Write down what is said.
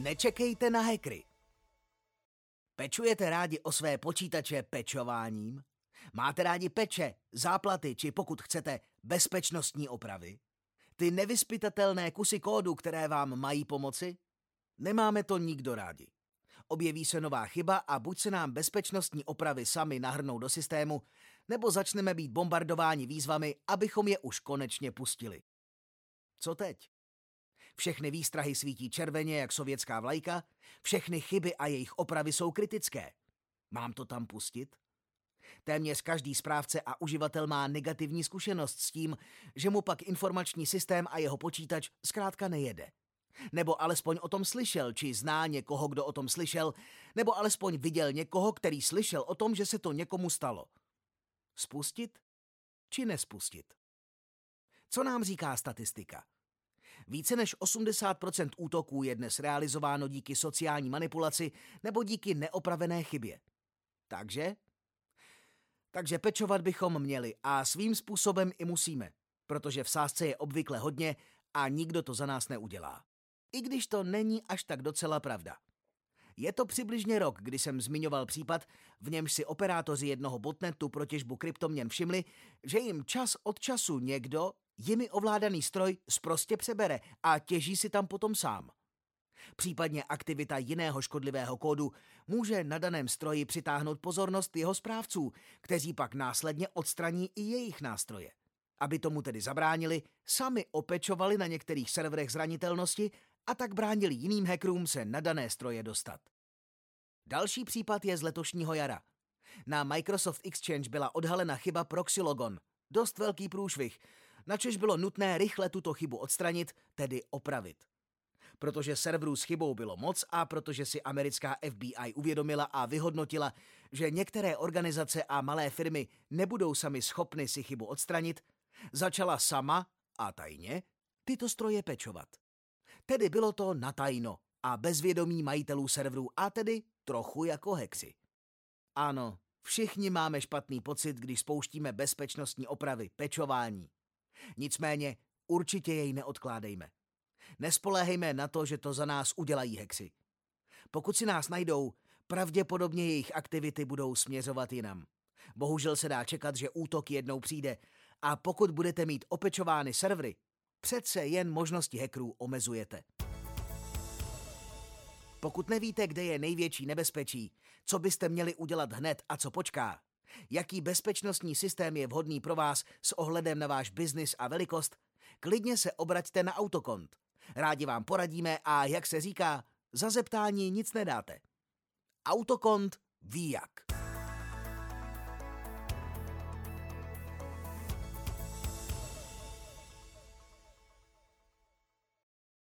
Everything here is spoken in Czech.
Nečekejte na hekry. Pečujete rádi o své počítače pečováním? Máte rádi peče, záplaty či pokud chcete bezpečnostní opravy? Ty nevyspytatelné kusy kódu, které vám mají pomoci? Nemáme to nikdo rádi. Objeví se nová chyba a buď se nám bezpečnostní opravy sami nahrnou do systému, nebo začneme být bombardováni výzvami, abychom je už konečně pustili. Co teď? Všechny výstrahy svítí červeně jak sovětská vlajka, všechny chyby a jejich opravy jsou kritické. Mám to tam pustit? Téměř každý správce a uživatel má negativní zkušenost s tím, že mu pak informační systém a jeho počítač zkrátka nejede. Nebo alespoň o tom slyšel, či zná někoho, kdo o tom slyšel, nebo alespoň viděl někoho, který slyšel o tom, že se to někomu stalo. Spustit či nespustit? Co nám říká statistika? Více než 80% útoků je dnes realizováno díky sociální manipulaci nebo díky neopravené chybě. Takže? Takže pečovat bychom měli a svým způsobem i musíme, protože v sázce je obvykle hodně a nikdo to za nás neudělá. I když to není až tak docela pravda. Je to přibližně rok, kdy jsem zmiňoval případ, v němž si operátoři jednoho botnetu pro těžbu kryptoměn všimli, že jim čas od času někdo, jimi ovládaný stroj, sprostě přebere a těží si tam potom sám. Případně aktivita jiného škodlivého kódu může na daném stroji přitáhnout pozornost jeho správců, kteří pak následně odstraní i jejich nástroje. Aby tomu tedy zabránili, sami opečovali na některých serverech zranitelnosti a tak bránili jiným hackerům se na dané stroje dostat. Další případ je z letošního jara. Na Microsoft Exchange byla odhalena chyba proxy logon. Dost velký průšvih, načež bylo nutné rychle tuto chybu odstranit, tedy opravit. Protože serverů s chybou bylo moc a protože si americká FBI uvědomila a vyhodnotila, že některé organizace a malé firmy nebudou sami schopny si chybu odstranit, začala sama a tajně tyto stroje pečovat. Tedy bylo to natajno a bezvědomí majitelů serverů a tedy trochu jako hexy. Ano, všichni máme špatný pocit, když spouštíme bezpečnostní opravy, pečování. Nicméně určitě jej neodkládejme. Nespoléhejme na to, že to za nás udělají hexy. Pokud si nás najdou, pravděpodobně jejich aktivity budou směřovat jinam. Bohužel se dá čekat, že útok jednou přijde a pokud budete mít opečovány servery, přece jen možnosti hackerů omezujete. Pokud nevíte, kde je největší nebezpečí, co byste měli udělat hned a co počká, jaký bezpečnostní systém je vhodný pro vás s ohledem na váš biznis a velikost, klidně se obraťte na autokont. Rádi vám poradíme a, jak se říká, za zeptání nic nedáte. Autokont ví jak.